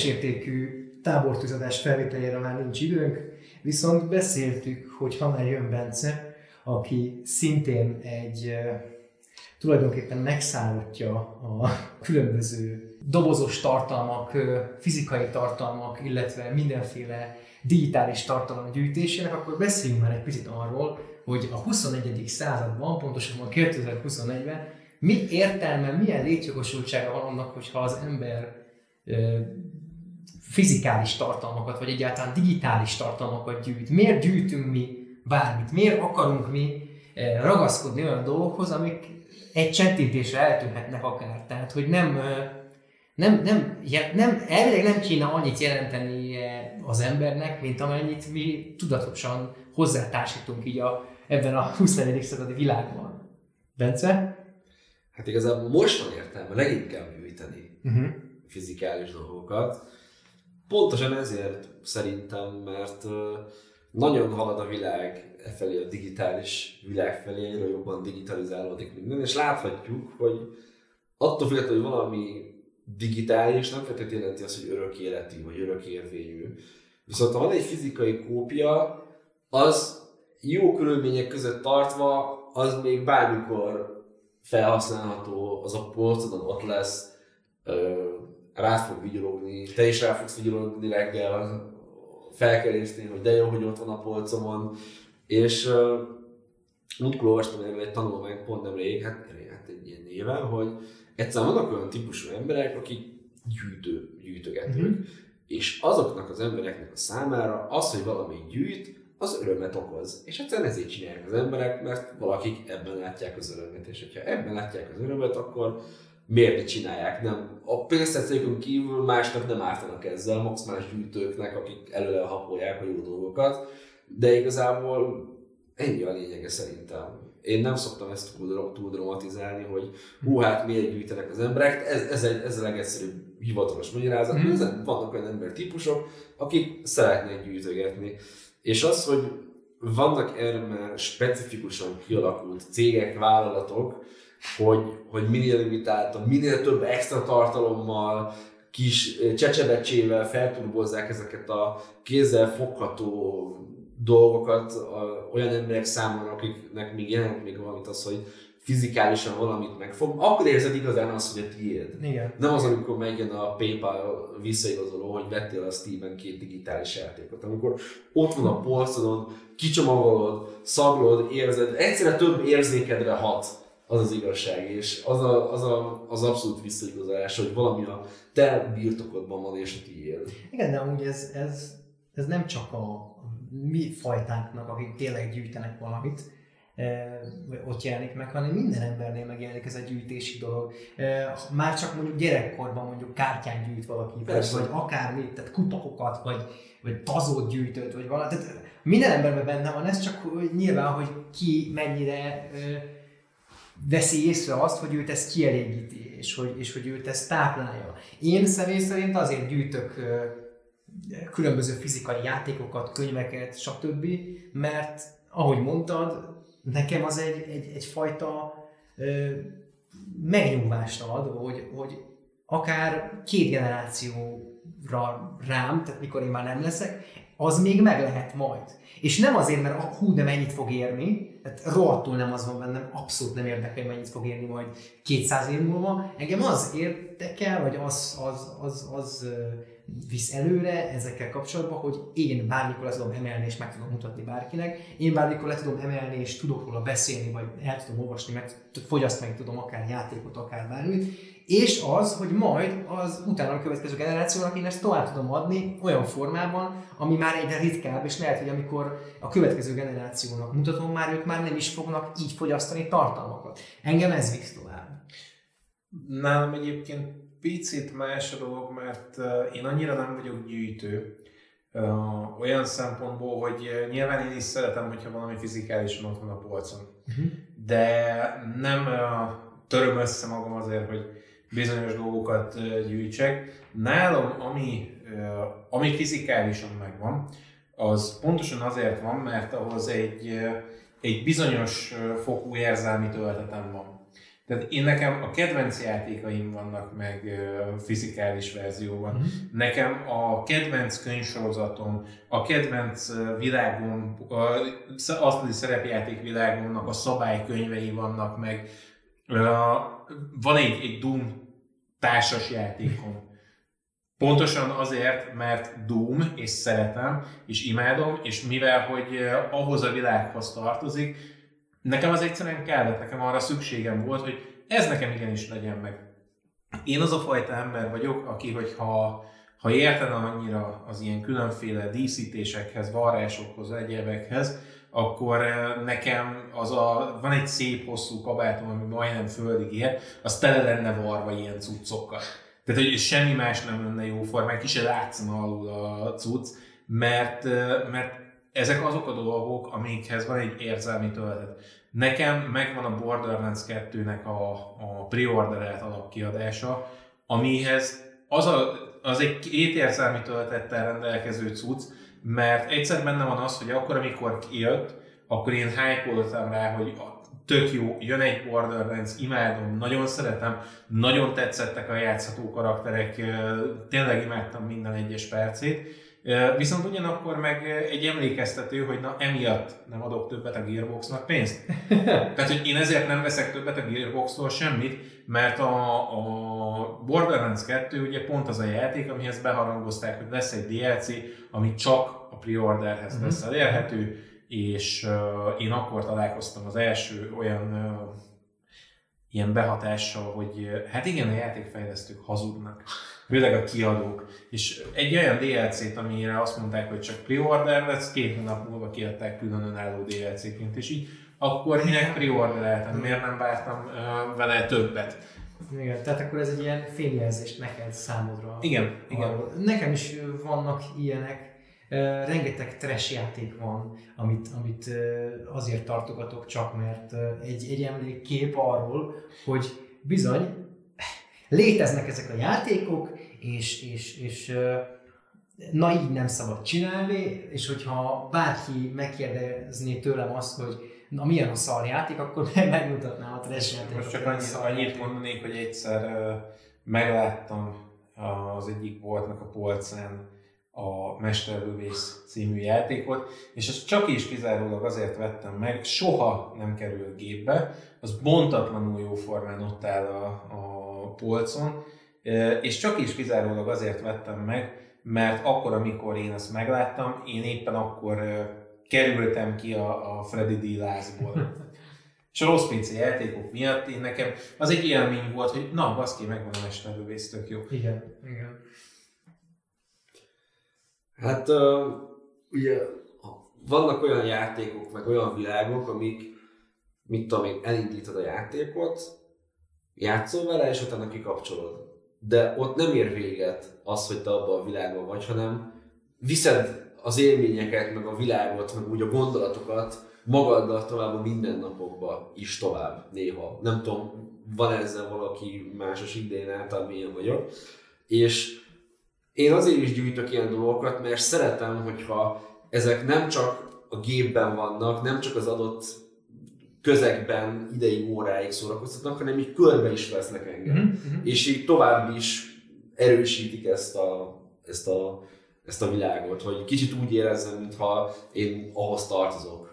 teljes értékű tábortűzadás felvételére már nincs időnk, viszont beszéltük, hogy ha már jön Bence, aki szintén egy tulajdonképpen megszállottja a különböző dobozos tartalmak, fizikai tartalmak, illetve mindenféle digitális tartalom gyűjtésének, akkor beszéljünk már egy picit arról, hogy a 21. században, pontosabban 2021-ben mi értelme, milyen létjogosultsága van annak, hogyha az ember fizikális tartalmakat, vagy egyáltalán digitális tartalmakat gyűjt. Miért gyűjtünk mi bármit? Miért akarunk mi ragaszkodni olyan dolgokhoz, amik egy csettintésre eltűnhetnek akár. Tehát, hogy nem, nem, nem, nem, elvileg nem kéne annyit jelenteni az embernek, mint amennyit mi tudatosan hozzátársítunk így a, ebben a 24. századi világban. Bence? Hát igazából most van értelme leginkább gyűjteni uh-huh. fizikális dolgokat. Pontosan ezért szerintem, mert nagyon halad a világ e felé, a digitális világ felé, egyre jobban digitalizálódik minden, és láthatjuk, hogy attól függetlenül, hogy valami digitális, nem feltétlenül jelenti azt, hogy örök életű, vagy örök érvényű. Viszont ha van egy fizikai kópia, az jó körülmények között tartva, az még bármikor felhasználható, az a polcodon ott lesz, rá fog vigyorogni, te is rá fogsz vigyorogni reggel, felkelésnél, hogy de jó, hogy ott van a polcomon, és uh, múltkor olvastam erről egy tanulmányt pont nemrég, hát, hát egy ilyen néven, hogy egyszerűen vannak olyan típusú emberek, akik gyűjtő, gyűjtögetők, mm-hmm. és azoknak az embereknek a számára az, hogy valami gyűjt, az örömet okoz. És egyszerűen ezért csinálják az emberek, mert valakik ebben látják az örömet. És hogyha ebben látják az örömet, akkor miért csinálják? Nem. A pénztetszékön kívül másnak nem ártanak ezzel, max más gyűjtőknek, akik előre hapolják a jó dolgokat. De igazából ennyi a lényege szerintem. Én nem szoktam ezt túl, túl dramatizálni, hogy hú, hát miért gyűjtenek az emberek. Ez, ez, egy, ez a legegyszerűbb hivatalos magyarázat. Mm. Ezen vannak olyan ember típusok, akik szeretnék gyűjtögetni. És az, hogy vannak erre már specifikusan kialakult cégek, vállalatok, hogy, hogy minél limitáltabb, minél több extra tartalommal, kis csecsebecsével felturbozzák ezeket a kézzel fogható dolgokat olyan emberek számára, akiknek még jelent még valamit az, hogy fizikálisan valamit megfog, akkor érzed igazán azt, hogy a tiéd. Igen. Nem az, amikor megjön a PayPal visszaigazoló, hogy vettél a Steven két digitális játékot. Amikor ott van a polcodon, kicsomagolod, szaglod, érzed, egyszerre több érzékedre hat az az igazság, és az a, az, a, az abszolút visszaigazolás, hogy valami a te birtokodban van, és a tiéd. Igen, de amúgy ez, ez, ez nem csak a mi fajtánknak, akik tényleg gyűjtenek valamit, ott jelenik meg, hanem minden embernél megjelenik ez a gyűjtési dolog. Már csak mondjuk gyerekkorban mondjuk kártyán gyűjt valaki, Persze. vagy akármit, tehát kutakokat, vagy, vagy tazót gyűjtött, vagy valami. Tehát minden emberben benne van, ez csak hogy nyilván, hogy ki mennyire veszi észre azt, hogy őt ezt kielégíti, és hogy, és hogy őt ezt táplálja. Én személy szerint azért gyűjtök különböző fizikai játékokat, könyveket, stb., mert ahogy mondtad, nekem az egy, egy, egyfajta ö, megnyugvást ad, hogy, hogy akár két generációra rám, tehát mikor én már nem leszek, az még meg lehet majd. És nem azért, mert hú, de mennyit fog érni, tehát rohadtul nem az van bennem, abszolút nem érdekel, mennyit fog érni majd 200 év múlva. Engem az érdekel, vagy az, az, az, az, az visz előre ezekkel kapcsolatban, hogy én bármikor le tudom emelni és meg tudom mutatni bárkinek, én bármikor le tudom emelni és tudok róla beszélni, vagy el tudom olvasni, meg fogyasztani tudom akár játékot, akár bármit, és az, hogy majd az utána a következő generációnak én ezt tovább tudom adni olyan formában, ami már egyre ritkább, és lehet, hogy amikor a következő generációnak mutatom, már ők már nem is fognak így fogyasztani tartalmakat. Engem ez visz tovább. Nálam egyébként picit más a dolog, mert én annyira nem vagyok gyűjtő, olyan szempontból, hogy nyilván én is szeretem, hogyha valami fizikálisan ott van a polcon. Uh-huh. De nem töröm össze magam azért, hogy bizonyos dolgokat gyűjtsek. Nálam, ami, ami fizikálisan megvan, az pontosan azért van, mert ahhoz egy, egy bizonyos fokú érzelmi töltetem van. Tehát én nekem a kedvenc játékaim vannak meg fizikális verzióban. Mm. Nekem a kedvenc könyvsorozatom, a kedvenc világom, az asztali szerepjáték világomnak a szabálykönyvei vannak meg. Van egy, egy Doom társas játékom. Pontosan azért, mert Doom, és szeretem, és imádom, és mivel, hogy ahhoz a világhoz tartozik, nekem az egyszerűen kellett, nekem arra szükségem volt, hogy ez nekem igenis legyen meg. Én az a fajta ember vagyok, aki, hogyha ha értene annyira az ilyen különféle díszítésekhez, varrásokhoz, egyebekhez, akkor nekem az a, van egy szép hosszú kabátom, ami majdnem földig ér, az tele lenne varva ilyen cuccokkal. Tehát, hogy semmi más nem lenne jó formán, ki se látszana alul a cucc, mert, mert ezek azok a dolgok, amikhez van egy érzelmi töltet. Nekem megvan a Borderlands 2-nek a, a preorderelt alapkiadása, amihez az, a, az egy két érzelmi töltettel rendelkező cucc, mert egyszer benne van az, hogy akkor, amikor kijött, akkor én hype rá, hogy tök jó, jön egy Borderlands, imádom, nagyon szeretem, nagyon tetszettek a játszható karakterek, tényleg imádtam minden egyes percét, Viszont ugyanakkor meg egy emlékeztető, hogy na emiatt nem adok többet a Gearboxnak pénzt. Tehát, hogy én ezért nem veszek többet a Gearboxtól semmit, mert a, a Borderlands 2 ugye pont az a játék, amihez beharangozták, hogy lesz egy DLC, ami csak a preorderhez uh-huh. lesz elérhető, és uh, én akkor találkoztam az első olyan uh, ilyen behatással, hogy hát igen, a játékfejlesztők hazudnak, főleg a kiadók. És egy olyan DLC-t, amire azt mondták, hogy csak pre-order lesz, két hónap múlva kiadták külön önálló DLC-ként, és így akkor minek pre-ordereltem, miért nem vártam uh, vele többet. Igen, tehát akkor ez egy ilyen fényjelzés neked számodra. Igen, igen. Nekem is vannak ilyenek, rengeteg trash játék van, amit, amit azért tartogatok csak, mert egy, egy emlékkép arról, hogy bizony léteznek ezek a játékok, és, és, és na így nem szabad csinálni, és hogyha bárki megkérdezné tőlem azt, hogy na milyen a szar játék, akkor megmutatnám a trash játékot. Most csak annyit, annyit mondanék, hogy egyszer megláttam az egyik boltnak a polcán a Mesterlövész című játékot, és ezt csak is kizárólag azért vettem meg, soha nem kerül gépbe, az bontatlanul jó formán ott áll a, a polcon, és csak is kizárólag azért vettem meg, mert akkor, amikor én ezt megláttam, én éppen akkor kerültem ki a, a Freddy D. lázból. És a rossz PC játékok miatt én nekem az egy élmény volt, hogy na, baszki, megvan a mesterlövész, tök jó. Igen, igen. Hát uh, ugye vannak olyan játékok, meg olyan világok, amik, mit tudom én, elindítod a játékot, játszol vele, és utána kikapcsolod. De ott nem ér véget az, hogy te abban a világban vagy, hanem viszed az élményeket, meg a világot, meg úgy a gondolatokat magaddal tovább a mindennapokba is tovább néha. Nem tudom, van ezzel valaki másos idén által, milyen vagyok. És én azért is gyűjtök ilyen dolgokat, mert szeretem, hogyha ezek nem csak a gépben vannak, nem csak az adott közegben ideig, óráig szórakoztatnak, hanem így körbe is vesznek engem. Mm-hmm. És így tovább is erősítik ezt a, ezt a, ezt a világot, hogy kicsit úgy érezzem, mintha én ahhoz tartozok.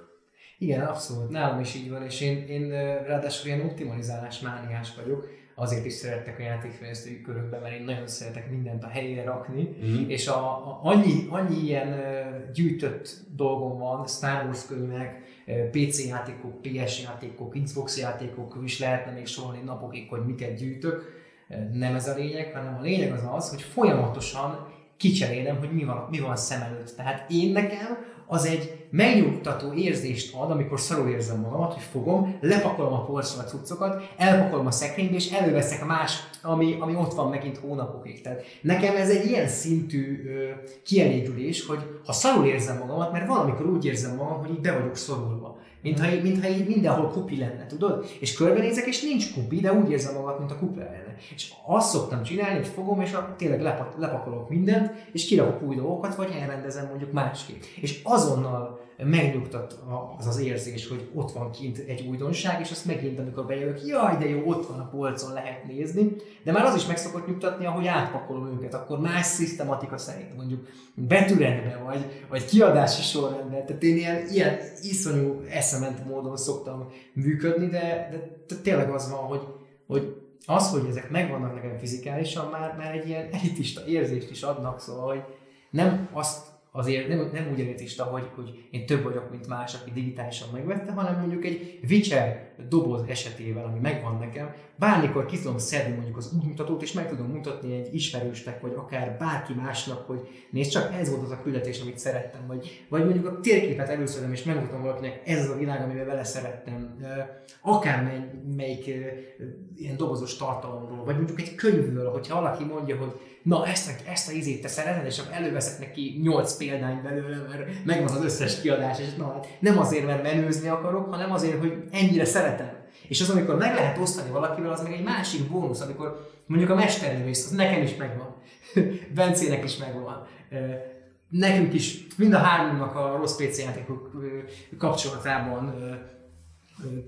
Igen, abszolút. Nálam is így van, és én, én ráadásul ilyen optimalizálás mániás vagyok azért is szerettek a játékfejlesztői körökben, mert én nagyon szeretek mindent a helyére rakni, mm-hmm. és a, a, annyi, annyi ilyen gyűjtött dolgom van, Star Wars könyvek, PC játékok, PS játékok, Xbox játékok, is lehetne még sorolni napokig, hogy miket gyűjtök. Nem ez a lényeg, hanem a lényeg az az, hogy folyamatosan kicserélem, hogy mi van, mi van szem előtt. Tehát én nekem az egy megnyugtató érzést ad, amikor szarul érzem magamat, hogy fogom, lepakolom a polcra a cuccokat, elpakolom a szekrénybe, és előveszek más, ami, ami ott van megint hónapokig. Tehát nekem ez egy ilyen szintű ö, kielégülés, hogy ha szarul érzem magamat, mert valamikor úgy érzem magam, hogy így be vagyok szorulva. Mintha, így, mintha így mindenhol kupi lenne, tudod? És körbenézek, és nincs kupi, de úgy érzem magam, mint a kupi lenne. És azt szoktam csinálni, hogy fogom, és a, tényleg lepak, lepakolok mindent, és kirakok új dolgokat, vagy elrendezem mondjuk másképp. És azonnal megnyugtat az az érzés, hogy ott van kint egy újdonság, és azt megint, amikor bejövök, jaj, de jó, ott van a polcon, lehet nézni, de már az is meg szokott nyugtatni, ahogy átpakolom őket, akkor más szisztematika szerint, mondjuk betűrendben, vagy, vagy kiadási sorrendben, tehát én ilyen, ilyen iszonyú eszement módon szoktam működni, de, de tényleg az van, hogy, hogy az, hogy ezek megvannak nekem fizikálisan, már, már egy ilyen elitista érzést is adnak, szóval, hogy nem azt azért nem, nem úgy elitista, hogy, hogy én több vagyok, mint más, aki digitálisan megvette, hanem mondjuk egy Witcher doboz esetével, ami megvan nekem, bármikor ki tudom szedni mondjuk az útmutatót, és meg tudom mutatni egy ismerősnek, vagy akár bárki másnak, hogy nézd csak, ez volt az a küldetés, amit szerettem, vagy, vagy mondjuk a térképet először és megmutatom valakinek, ez az a világ, amivel vele szerettem, akár melyik ilyen dobozos tartalomról, vagy mondjuk egy könyvről, hogyha valaki mondja, hogy na ezt, a, ezt a izét te szereted, és akkor előveszek neki 8 példány belőle, mert megvan az összes kiadás, és na, hát nem azért, mert menőzni akarok, hanem azért, hogy ennyire szeretem. És az, amikor meg lehet osztani valakivel, az meg egy másik bónusz, amikor mondjuk a mesterlövész, az nekem is megvan, Bencének is megvan, nekünk is, mind a hármunknak a rossz PC játékok kapcsolatában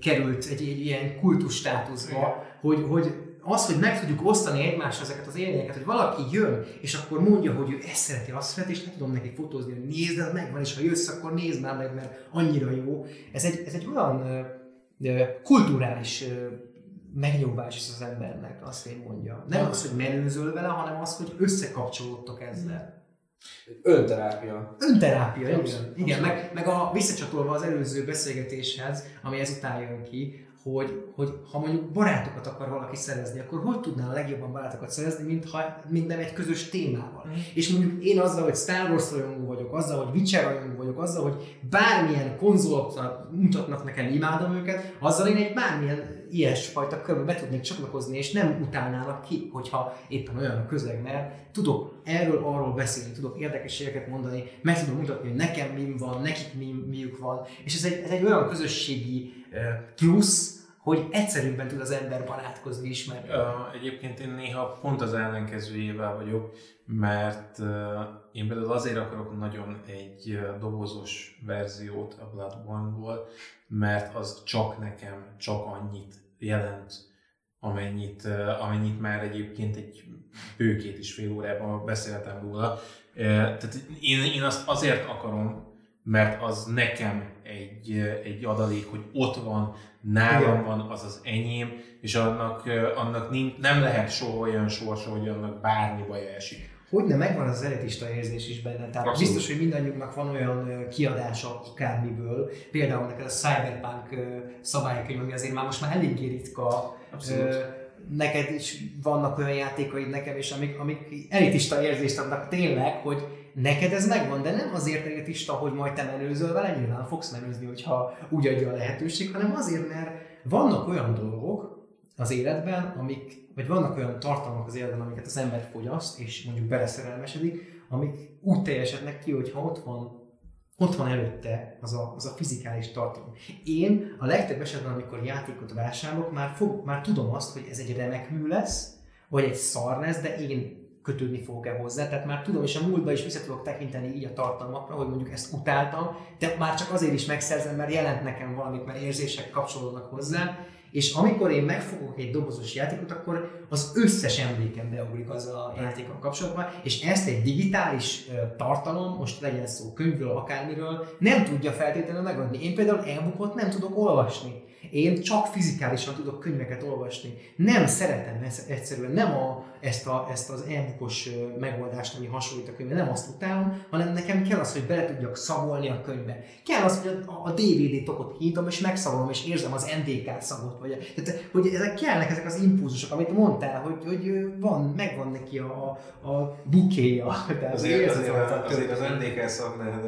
került egy, egy ilyen kultus státuszba, hogy, hogy az, hogy meg tudjuk osztani egymással ezeket az élményeket, hogy valaki jön, és akkor mondja, hogy ő ezt szereti, azt szereti, és nem tudom neki fotózni, hogy nézd, de megvan, és ha jössz, akkor nézd már meg, mert annyira jó. Ez egy, ez egy olyan kulturális megnyugvás is az embernek, azt én mondja. Nem az, hogy menőzöl vele, hanem az, hogy összekapcsolódtok ezzel. Önterápia. Önterápia, igen. igen meg, meg a visszacsatolva az előző beszélgetéshez, ami ezután jön ki, hogy, hogy ha mondjuk barátokat akar valaki szerezni, akkor hogy tudná a legjobban barátokat szerezni, mint, ha, mint nem egy közös témával. Mm. És mondjuk én azzal, hogy Star Wars rajongó vagyok, azzal, hogy Witcher rajongó vagyok, azzal, hogy bármilyen konzolt mutatnak nekem, imádom őket, azzal én egy bármilyen ilyesfajta körbe be tudnék csatlakozni, és nem utálnának ki, hogyha éppen olyan a közeg, mert tudok erről, arról beszélni, tudok érdekességeket mondani, meg tudom mutatni, hogy nekem mi van, nekik mi, miük van, és ez egy, ez egy olyan közösségi plusz, hogy egyszerűbben tud az ember barátkozni, ismerni. Uh, egyébként én néha pont az ellenkezőjével vagyok, mert uh, én például azért akarok nagyon egy dobozos verziót a Bloodborne-ból, mert az csak nekem csak annyit jelent, amennyit, amennyit már egyébként egy bőkét is fél órában beszéltem róla. Tehát én, én azt azért akarom, mert az nekem egy, egy adalék, hogy ott van, nálam Igen. van, az az enyém, és annak, annak nem lehet soha olyan sorsa, hogy annak bármi baj esik. Hogy nem megvan az eredetista érzés is benne. Tehát Abszolút. biztos, hogy mindannyiunknak van olyan kiadása akármiből. Például neked a Cyberpunk szabálykönyv, ami azért már most már eléggé ritka. Abszolút. Neked is vannak olyan játékaid nekem, és amik, amik elitista érzést adnak tényleg, hogy neked ez megvan, de nem azért elitista, hogy majd te menőzöl vele, nyilván fogsz menőzni, hogyha úgy adja a lehetőség, hanem azért, mert vannak olyan dolgok az életben, amik, vagy vannak olyan tartalmak az életben, amiket az ember fogyaszt, és mondjuk beleszerelmesedik, amik úgy teljesednek ki, hogyha ott van ott van előtte az a, az a fizikális tartalom. Én a legtöbb esetben, amikor játékot vásárolok, már, fog, már tudom azt, hogy ez egy remek mű lesz, vagy egy szar lesz, de én kötődni fogok-e hozzá. Tehát már tudom, és a múltba is vissza tudok tekinteni így a tartalmakra, hogy mondjuk ezt utáltam, de már csak azért is megszerzem, mert jelent nekem valamit, mert érzések kapcsolódnak hozzá, és amikor én megfogok egy dobozos játékot, akkor az összes emlékem beugrik az a játékkal kapcsolatban, és ezt egy digitális tartalom, most legyen szó könyvről, akármiről, nem tudja feltétlenül megadni. Én például e nem tudok olvasni. Én csak fizikálisan tudok könyveket olvasni. Nem szeretem ezt egyszerűen, nem a, ezt, a, ezt az e-bookos megoldást, ami hasonlít a könyvbe, nem azt utálom, hanem nekem kell az, hogy bele tudjak szavolni a könyvbe. Kell az, hogy a, a DVD tokot nyitom, és megszavolom, és érzem az NDK szagot. Vagy, tehát, hogy ezek kellnek ezek az impulzusok, amit mondtál, hogy, hogy van, megvan neki a, a bukéja. azért, azért, azért, azért az NDK szagnál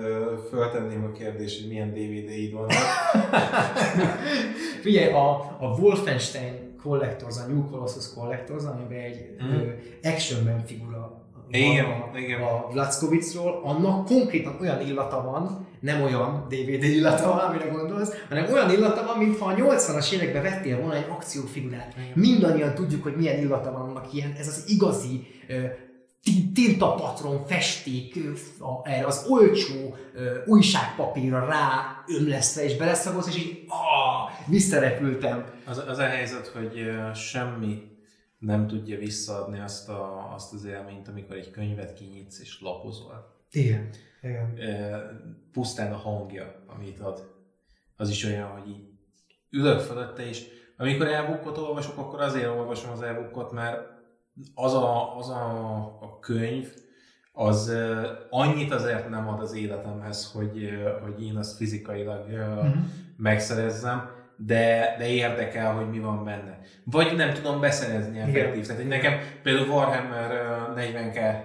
föltenném a kérdést, hogy milyen DVD-id vannak. Figyelj, a, a Wolfenstein Collectors, a New Colossus Collectors, amiben egy mm. ö, actionben figura igen, a, igen. a Vlackovicsról, annak konkrétan olyan illata van, nem olyan DVD illata van, amire gondolsz, hanem olyan illata van, mintha a 80-as években vettél volna egy akciófigurát. Igen. Mindannyian tudjuk, hogy milyen illata van annak ilyen, ez az igazi tintapatron festék erre az olcsó újságpapírra rá ömlesztve, és beleszagolsz, és így ah, visszarepültem. Az, az a helyzet, hogy semmi nem tudja visszaadni azt, a, azt az élményt, amikor egy könyvet kinyitsz és lapozol. Igen. Igen. Pusztán a hangja, amit ad, az is olyan, hogy így ülök fölötte, és amikor elbukkot olvasok, akkor azért olvasom az elbukkot, mert az a, az a, a könyv, az annyit azért nem ad az életemhez, hogy, hogy én azt fizikailag uh-huh. megszerezzem, de, de érdekel, hogy mi van benne. Vagy nem tudom beszerezni effektív. Tehát nekem például Warhammer 40k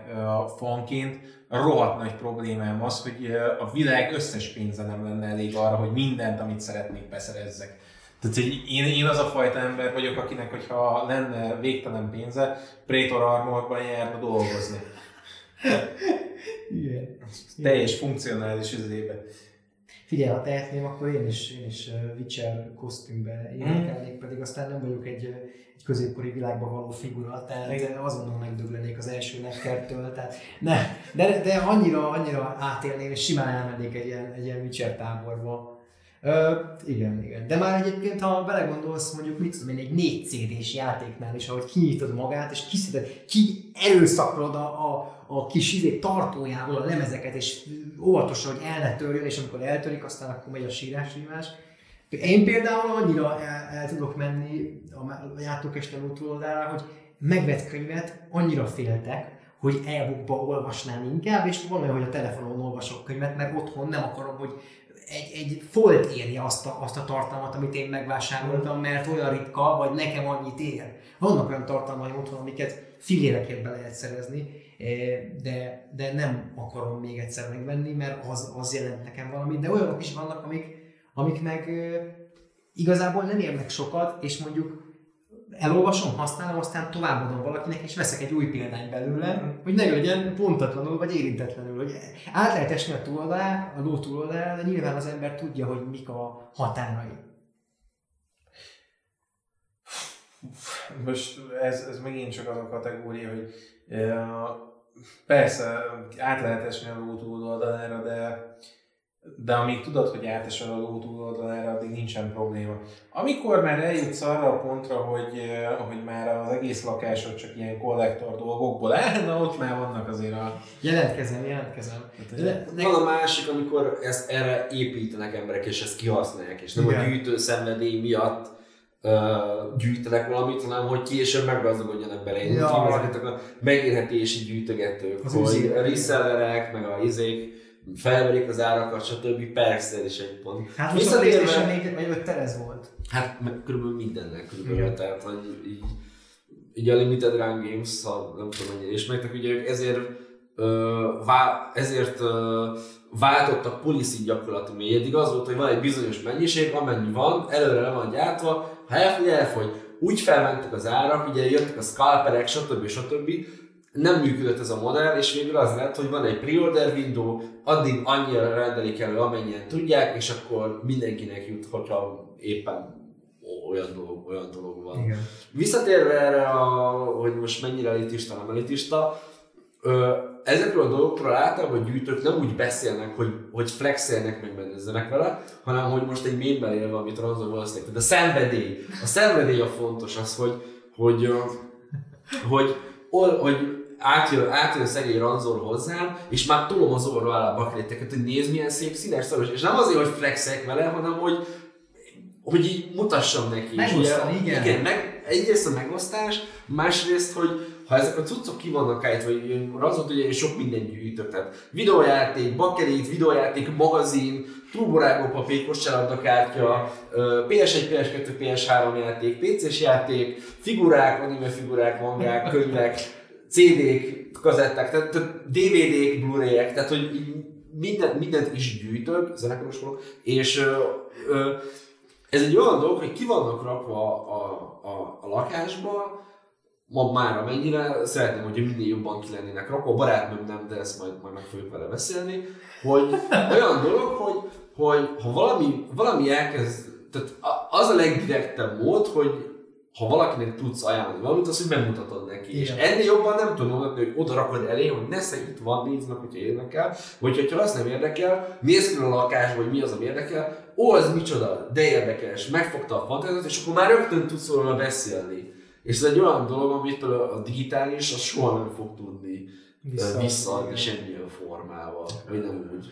fanként rohadt nagy problémám az, hogy a világ összes pénze nem lenne elég arra, hogy mindent, amit szeretnék, beszerezzek. Tehát hogy én, én az a fajta ember vagyok, akinek, hogyha lenne végtelen pénze, Praetor Armorban járna dolgozni. Igen. Teljes funkcionális üzébe. Figyelj, ha tehetném, akkor én is, én is Witcher kosztümbe énekelnék, mm. pedig aztán nem vagyok egy, egy középkori világban való figura, tehát Igen. azonnal megdöglenék az első nekkertől, tehát ne, de, de annyira, annyira átélném, és simán elmennék egy ilyen, egy ilyen Witcher táborba, Ö, igen, igen. De már egyébként, ha belegondolsz, mondjuk mit tudom én, egy négy CD-s játéknál is, ahogy kinyitod magát, és kiszeded, ki erőszakolod a, a, a kis izé tartójával a lemezeket, és óvatosan, hogy el ne törjön, és amikor eltörik, aztán akkor megy a sírás rívás. Én például annyira el, el tudok menni a játékeste oldalára, hogy megvett könyvet annyira féltek, hogy e-bookba olvasnám inkább, és van olyan, hogy a telefonon olvasok könyvet, mert otthon nem akarom, hogy egy, egy folt érje azt a, azt a tartalmat, amit én megvásároltam, mert olyan ritka, vagy nekem annyit ér. Vannak olyan tartalmai otthon, amiket filérekért be lehet szerezni, eh, de, de nem akarom még egyszer megvenni, mert az, az jelent nekem valamit. De olyanok is vannak, amik, amik meg eh, igazából nem érnek sokat, és mondjuk elolvasom, használom, aztán továbbadom valakinek, és veszek egy új példány belőle, hogy ne legyen pontatlanul, vagy érintetlenül, hogy át lehet esni a túloldalá, a ló túloldalá, de nyilván az ember tudja, hogy mik a határai. Most ez, ez megint csak az a kategória, hogy persze át lehet esni a ló túloldalára, de de amíg tudod, hogy átesel a ló túloldalára, addig nincsen probléma. Amikor már eljutsz arra a pontra, hogy, eh, hogy már az egész lakásod csak ilyen kollektor dolgokból áll, na ott már vannak azért a... Jelentkezem, jelentkezem. Van a másik, amikor ezt erre építenek emberek, és ezt kihasználják, és nem Igen. a gyűjtő szenvedély miatt gyűjtenek valamit, hanem hogy később meggazdagodjanak bele. Én ja. a megélhetési gyűjtögetők, az hogy resellerek, meg a izék, felverik az árakat, stb. Persze, ez is egy pont. Hát most a PlayStation 4 vagy 5 terez volt. Hát meg körülbelül mindennek körülbelül, Igen. tehát hogy így, így a Limited Run Games, ha nem tudom mennyire ismertek, ugye ők ezért, ö, vá, ezért ö, váltottak policy gyakorlati mély. Eddig az volt, hogy van egy bizonyos mennyiség, amennyi van, előre le van gyártva, ha elfogy, elfogy. Úgy felmentek az árak, ugye jöttek a scalperek, stb. stb nem működött ez a modell, és végül az lett, hogy van egy pre-order window, addig annyira rendelik elő, amennyien tudják, és akkor mindenkinek jut, hogyha éppen olyan dolog, olyan dolog van. Igen. Visszatérve erre, a, hogy most mennyire elitista, nem elitista, ö, ezekről a dolgokról általában gyűjtők nem úgy beszélnek, hogy, hogy flexelnek, meg bennezzenek vele, hanem hogy most egy mémben élve, amit Ranzo valószínűleg. De a szenvedély. A szenvedély a fontos az, hogy, hogy, hogy, hogy, hogy átjön, átjön szegény ranzor hozzám, és már tolom az orra alá a bakléteket, hogy nézd milyen szép színes szaros. És nem azért, hogy flexek vele, hanem hogy hogy így mutassam neki. Megosztani, igen. Igen, meg, egyrészt a megosztás, másrészt, hogy ha ezek a cuccok ki vannak állítva, hogy razot ugye sok minden gyűjtök, tehát videójáték, bakelit, videójáték, magazin, turborágó papír, kosárlabdakártya, PS1, PS2, PS3 játék, PC-s játék, figurák, anime figurák, mangák, könyvek, CD-k, kazetták, tehát, tehát DVD-k, Blu-ray-ek, tehát hogy mindent, mindent is gyűjtök, zenekaros vagyok, és ö, ö, ez egy olyan dolog, hogy ki vannak rakva a, a, a lakásba, ma már amennyire, szeretném, hogy minél jobban ki lennének rakva, a barátnőm nem, de ezt majd, majd meg fogjuk vele beszélni, hogy olyan dolog, hogy, hogy ha valami, valami elkezd, tehát az a legdirektebb mód, hogy ha valakinek tudsz ajánlani valamit, azt hogy bemutatod neki. Igen. És ennél jobban nem tudom mondani, hogy oda rakod elé, hogy nesze itt van, nézd meg, hogyha érdekel. Vagy hogyha azt nem érdekel, nézd ki a lakásba, hogy mi az, ami érdekel. Ó, ez micsoda, de érdekes, megfogta a fantáziát, és akkor már rögtön tudsz róla beszélni. És ez egy olyan dolog, amit a digitális, az soha nem fog tudni Vissza- visszaadni igen. semmilyen formával, vagy nem úgy.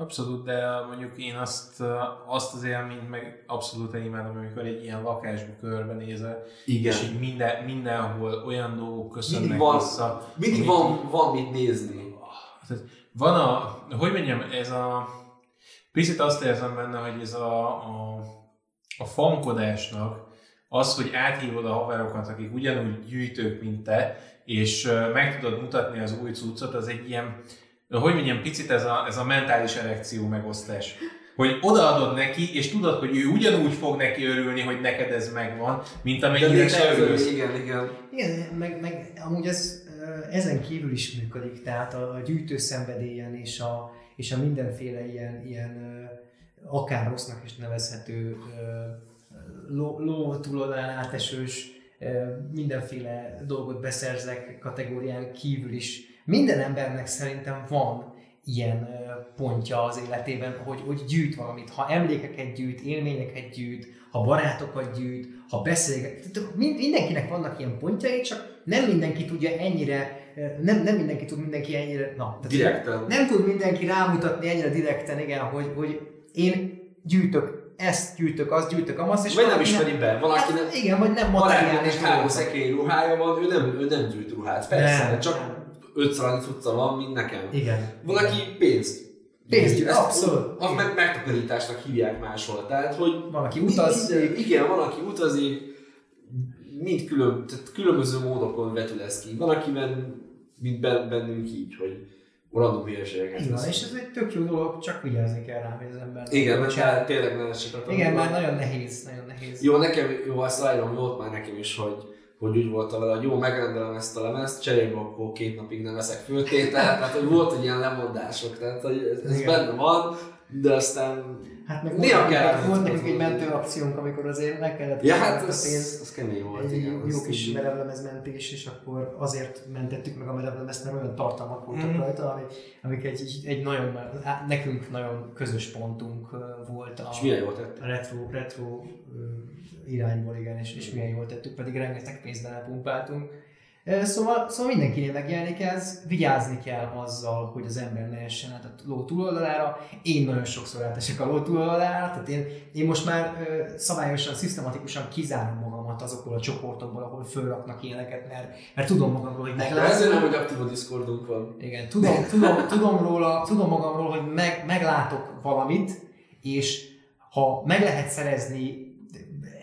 Abszolút, de mondjuk én azt, azt az élményt meg abszolút imádom, amikor egy ilyen lakásba körbenézel, Igen. és így minden, mindenhol olyan dolgok köszönnek Mindig van, vissza. mindig amit van, van mit nézni. Tehát van a, hogy mondjam, ez a, picit azt érzem benne, hogy ez a, a, a fankodásnak az, hogy áthívod a haverokat, akik ugyanúgy gyűjtők, mint te, és ö, meg tudod mutatni az új cuccot, az egy ilyen, hogy mondjam, picit ez a, ez a mentális erekció megosztás. Hogy odaadod neki, és tudod, hogy ő ugyanúgy fog neki örülni, hogy neked ez megvan, mint amennyire te örülsz. igen, igen. Igen, meg, meg amúgy ez ezen kívül is működik, tehát a, a gyűjtő szenvedélyen és a, és a mindenféle ilyen, ilyen akár rossznak is nevezhető ló, ló túloldalán átesős mindenféle dolgot beszerzek kategórián kívül is. Minden embernek szerintem van ilyen pontja az életében, hogy, hogy gyűjt valamit. Ha emlékeket gyűjt, élményeket gyűjt, ha barátokat gyűjt, ha beszélget. Mindenkinek vannak ilyen pontjai, csak nem mindenki tudja ennyire, nem, nem mindenki tud mindenki ennyire, na, tehát Direkten. nem tud mindenki rámutatni ennyire direkten, igen, hogy, hogy én gyűjtök ezt gyűjtök, azt gyűjtök, amazt, és Vagy nem valaki ismeri be, valaki nem... Hát, igen, vagy nem materiális három dolgok. szekély ruhája van, ő nem, ő nem gyűjt ruhát. Persze, Nem, csak nem. Ötször annyi cucca van, mint nekem. Igen. Valaki pénzt. Pénzt, gyűjt. Ezt abszolút. Az meg megtakarításnak hívják máshol. Tehát, hogy Valaki utazik. Minden- Igen, van, aki utazik, mind külön, tehát különböző módokon vetül ez ki. Van, akiben, mint ben- bennünk így, hogy random hülyeségeket van, vesz. és ez egy tök jó dolog, csak vigyázni kell rá, hogy az ember... Igen, mert hát tényleg nagyon sokat. Igen, már nagyon nehéz, nagyon nehéz. Jó, nekem, jó, azt ráírom, volt már nekem is, hogy, hogy úgy voltam vele, hogy jó, megrendelem ezt a lemezt, cserébe akkor két napig nem veszek föltételt, tehát hogy volt, hogy ilyen lemondások, tehát hogy ez, ez benne van, de aztán Hát meg Néha volt, kell nekünk, volt nekünk egy mentőakciónk, amikor azért meg kellett Ja, hát a ez, pénzt. ez kemény volt, egy igen. jó, kis merevlemezmentés, és akkor azért mentettük meg a merevlemezt, mert olyan tartalmak voltak Mhm. rajta, amik, amik egy, egy nagyon, nekünk nagyon közös pontunk volt a, És milyen jól tett? a retro, retro irányból, igen, és, és milyen jól tettük, pedig rengeteg pénzt belepumpáltunk. Szóval, szóval mindenkinél megjelenik ez, vigyázni kell azzal, hogy az ember ne essen át a ló túloldalára. Én nagyon sokszor átesek a ló túloldalára, tehát én, én most már ö, szabályosan, szisztematikusan kizárom magamat azokból a csoportokból, ahol fölraknak ilyeneket, mert, mert tudom magamról, hogy De meglátom. ezért nem, hogy aktív a Discordunk van. Igen, tudom, tudom, tudom, róla, tudom magamról, hogy meg, meglátok valamit, és ha meg lehet szerezni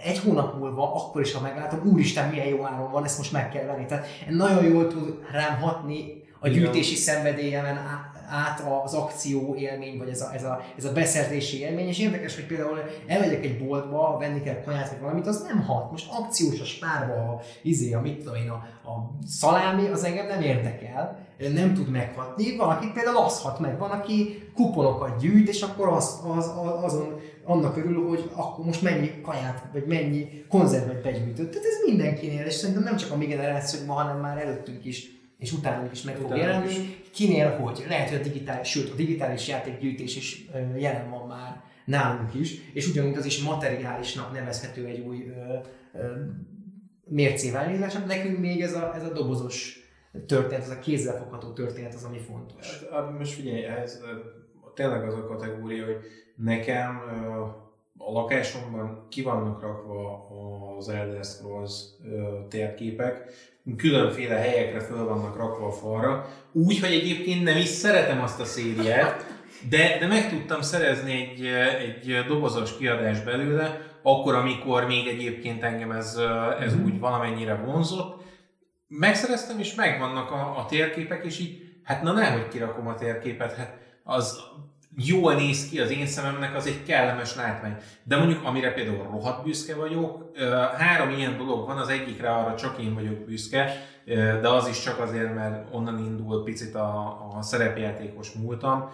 egy hónap múlva, akkor is, ha meglátom, úristen, milyen jó áron van, ezt most meg kell venni. Tehát nagyon jól tud rám hatni a Igen. gyűjtési szenvedélyemen á- át az akció élmény, vagy ez a, ez, a, ez a beszerzési élmény, és érdekes, hogy például elmegyek egy boltba, venni kell kaját, vagy valamit, az nem hat. Most akciós a spárba, a, izé, a mit tudom én, a, a szalámi, az engem nem érdekel, nem tud meghatni. Van, aki például az hat meg, van, aki kuponokat gyűjt, és akkor az, az, az, azon annak örül, hogy akkor most mennyi kaját, vagy mennyi konzervet begyűjtött. Tehát ez mindenkinél, és szerintem nem csak a mi generációkban, hanem már előttünk is, és utánunk is meg fog Utánunk jelenni. is. Kinél hogy? Lehet, hogy a digitális, sőt, a digitális játékgyűjtés is jelen van már nálunk is, és ugyanúgy az is materiálisnak nevezhető egy új ö, ö, mércével csak nekünk még ez a, ez a dobozos történet, ez a kézzelfogható történet az, ami fontos. Hát, ah, Most figyelj, ez tényleg az a kategória, hogy nekem a lakásomban ki vannak rakva az Elder Scrolls térképek, különféle helyekre föl vannak rakva a falra, úgy, hogy egyébként nem is szeretem azt a szériát, de, de meg tudtam szerezni egy, egy dobozos kiadás belőle, akkor, amikor még egyébként engem ez, ez úgy valamennyire vonzott, megszereztem, és megvannak a, a térképek, és így, hát na nehogy kirakom a térképet, hát az jól néz ki az én szememnek, az egy kellemes látvány. De mondjuk, amire például rohadt büszke vagyok, három ilyen dolog van, az egyikre arra csak én vagyok büszke, de az is csak azért, mert onnan indult picit a, a szerepjátékos múltam,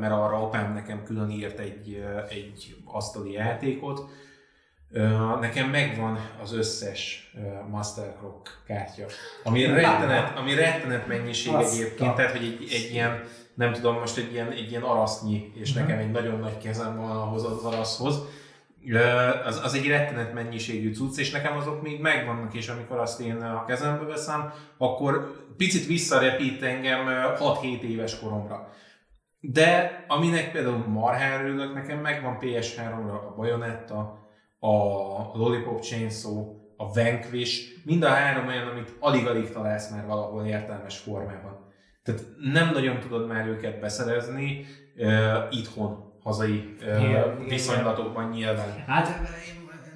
mert arra apám nekem külön írt egy, egy asztali játékot, Nekem megvan az összes Master Rock kártya, ami rettenet, ami rettenet mennyiség Azt egyébként, tehát hogy egy, egy ilyen, nem tudom, most egy ilyen, egy ilyen arasznyi, és uh-huh. nekem egy nagyon nagy kezem van ahhoz az araszhoz, az, az egy rettenet mennyiségű cucc, és nekem azok még megvannak, és amikor azt én a kezembe veszem, akkor picit visszarepít engem 6-7 éves koromra. De aminek például marhára örülök, nekem megvan PS3-ra a Bayonetta, a Lollipop Chainsaw, a Vanquish, mind a három olyan, amit alig-alig találsz már valahol értelmes formában. Tehát nem nagyon tudod már őket beszerezni uh, itthon, hazai uh, igen, viszonylatokban igen. nyilván. Hát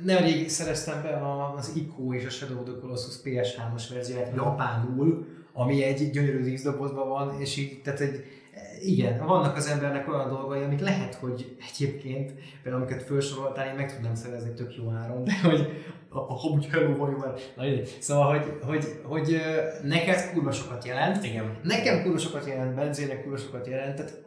nem rég szereztem be az ICO és a Shadow of the Colossus PS3-as verzióját japánul, ami egy gyönyörű díszdobozban van, és így, tehát egy, igen, vannak az embernek olyan dolgai, amik lehet, hogy egyébként, például amiket felsoroltál, én meg tudnám szerezni tök jó áron, de hogy a, Hobbit Hello vagy már, na így. Szóval, hogy, hogy, hogy neked kurva sokat jelent, igen. nekem kurva sokat jelent, benzének kurva sokat jelent, tehát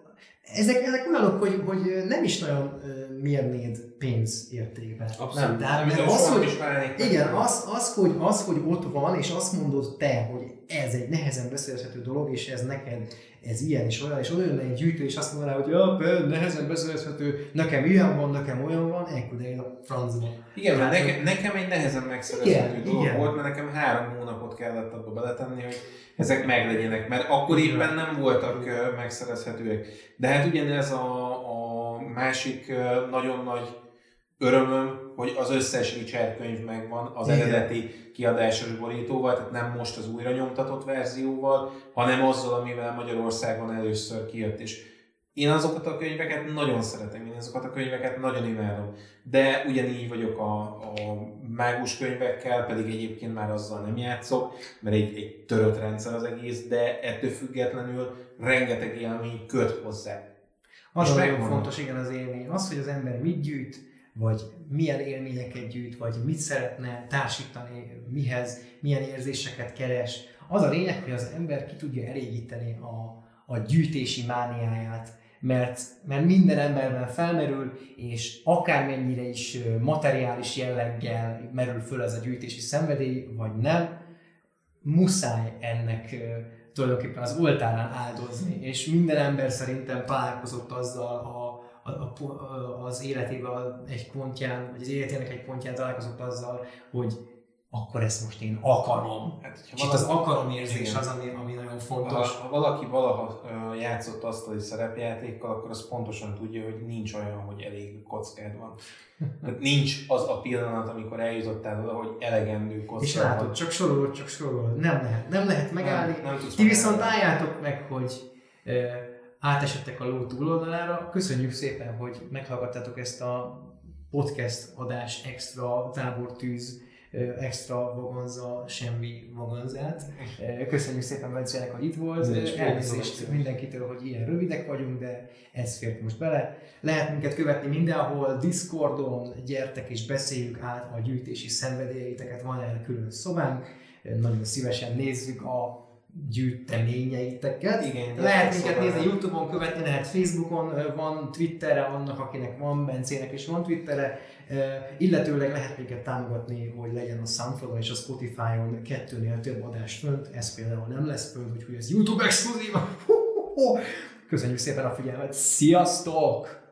ezek, ezek olyanok, hogy, hogy nem is nagyon mérnéd pénzértékben. Abszolút. Nem, tehát az, hogy, igen, az, az, hogy, az, hogy ott van, és azt mondod te, hogy ez egy nehezen beszerezhető dolog, és ez neked ez ilyen és olyan, és olyan egy gyűjtő, és azt mondaná, hogy ja, nehezen beszerezhető, nekem ilyen van, nekem olyan van, ekkor én a francba. Igen, mert nekem, nekem egy nehezen megszerezhető dolog igen. volt, mert nekem három hónapot kellett abba beletenni, hogy ezek meglegyenek, mert akkor éppen nem voltak megszerezhetőek. De hát ugyanez a, a másik nagyon nagy örömöm, hogy az összes Richard könyv megvan az Igen. eredeti kiadásos borítóval, tehát nem most az újra nyomtatott verzióval, hanem azzal, amivel Magyarországon először kijött. És én azokat a könyveket nagyon szeretem, én azokat a könyveket nagyon imádom. De ugyanígy vagyok a, a mágus könyvekkel, pedig egyébként már azzal nem játszok, mert egy, egy törött rendszer az egész, de ettől függetlenül rengeteg élmény köt hozzá. Az nagyon fontos, igen, az élmény. Az, hogy az ember mit gyűjt, vagy milyen élményeket gyűjt, vagy mit szeretne társítani, mihez, milyen érzéseket keres. Az a lényeg, hogy az ember ki tudja elégíteni a, a gyűjtési mániáját, mert, mert minden emberben felmerül, és akármennyire is materiális jelleggel merül föl ez a gyűjtési szenvedély, vagy nem, muszáj ennek tulajdonképpen az oltárán áldozni, és minden ember szerintem találkozott azzal a a, a, az életében egy pontján, vagy az életének egy pontján találkozott azzal, hogy akkor ezt most én akarom. Hát, és valaki, az akarom érzés igen. az, ami, ami nagyon fontos. Ha, ha valaki valaha játszott asztali szerepjátékkal, akkor az pontosan tudja, hogy nincs olyan, hogy elég kockád van. Tehát nincs az a pillanat, amikor eljutottál oda, hogy elegendő kockád És látod, csak sorolod, csak sorolod. Nem lehet, nem lehet megállni. Nem, nem Ti viszont álljátok meg, hogy átesettek a ló túloldalára. Köszönjük szépen, hogy meghallgattátok ezt a podcast adás extra tábortűz extra vagonza, semmi vagonzát. Köszönjük szépen Bencének, hogy itt volt. Elnézést mindenkitől, hogy ilyen rövidek vagyunk, de ez fért most bele. Lehet minket követni mindenhol, Discordon, gyertek és beszéljük át a gyűjtési szenvedélyeiteket, van erre külön szobánk. Nagyon szívesen nézzük a gyűjteményeiteket. Igen, lehet minket nézni Youtube-on, követni lehet Facebookon, van Twitterre, annak akinek van, Bencének is van Twitterre, illetőleg lehet minket támogatni, hogy legyen a Soundcloud és a Spotify-on kettőnél több adás fönt, ez például nem lesz fönt, úgyhogy ez YouTube exkluzív. Köszönjük szépen a figyelmet, sziasztok!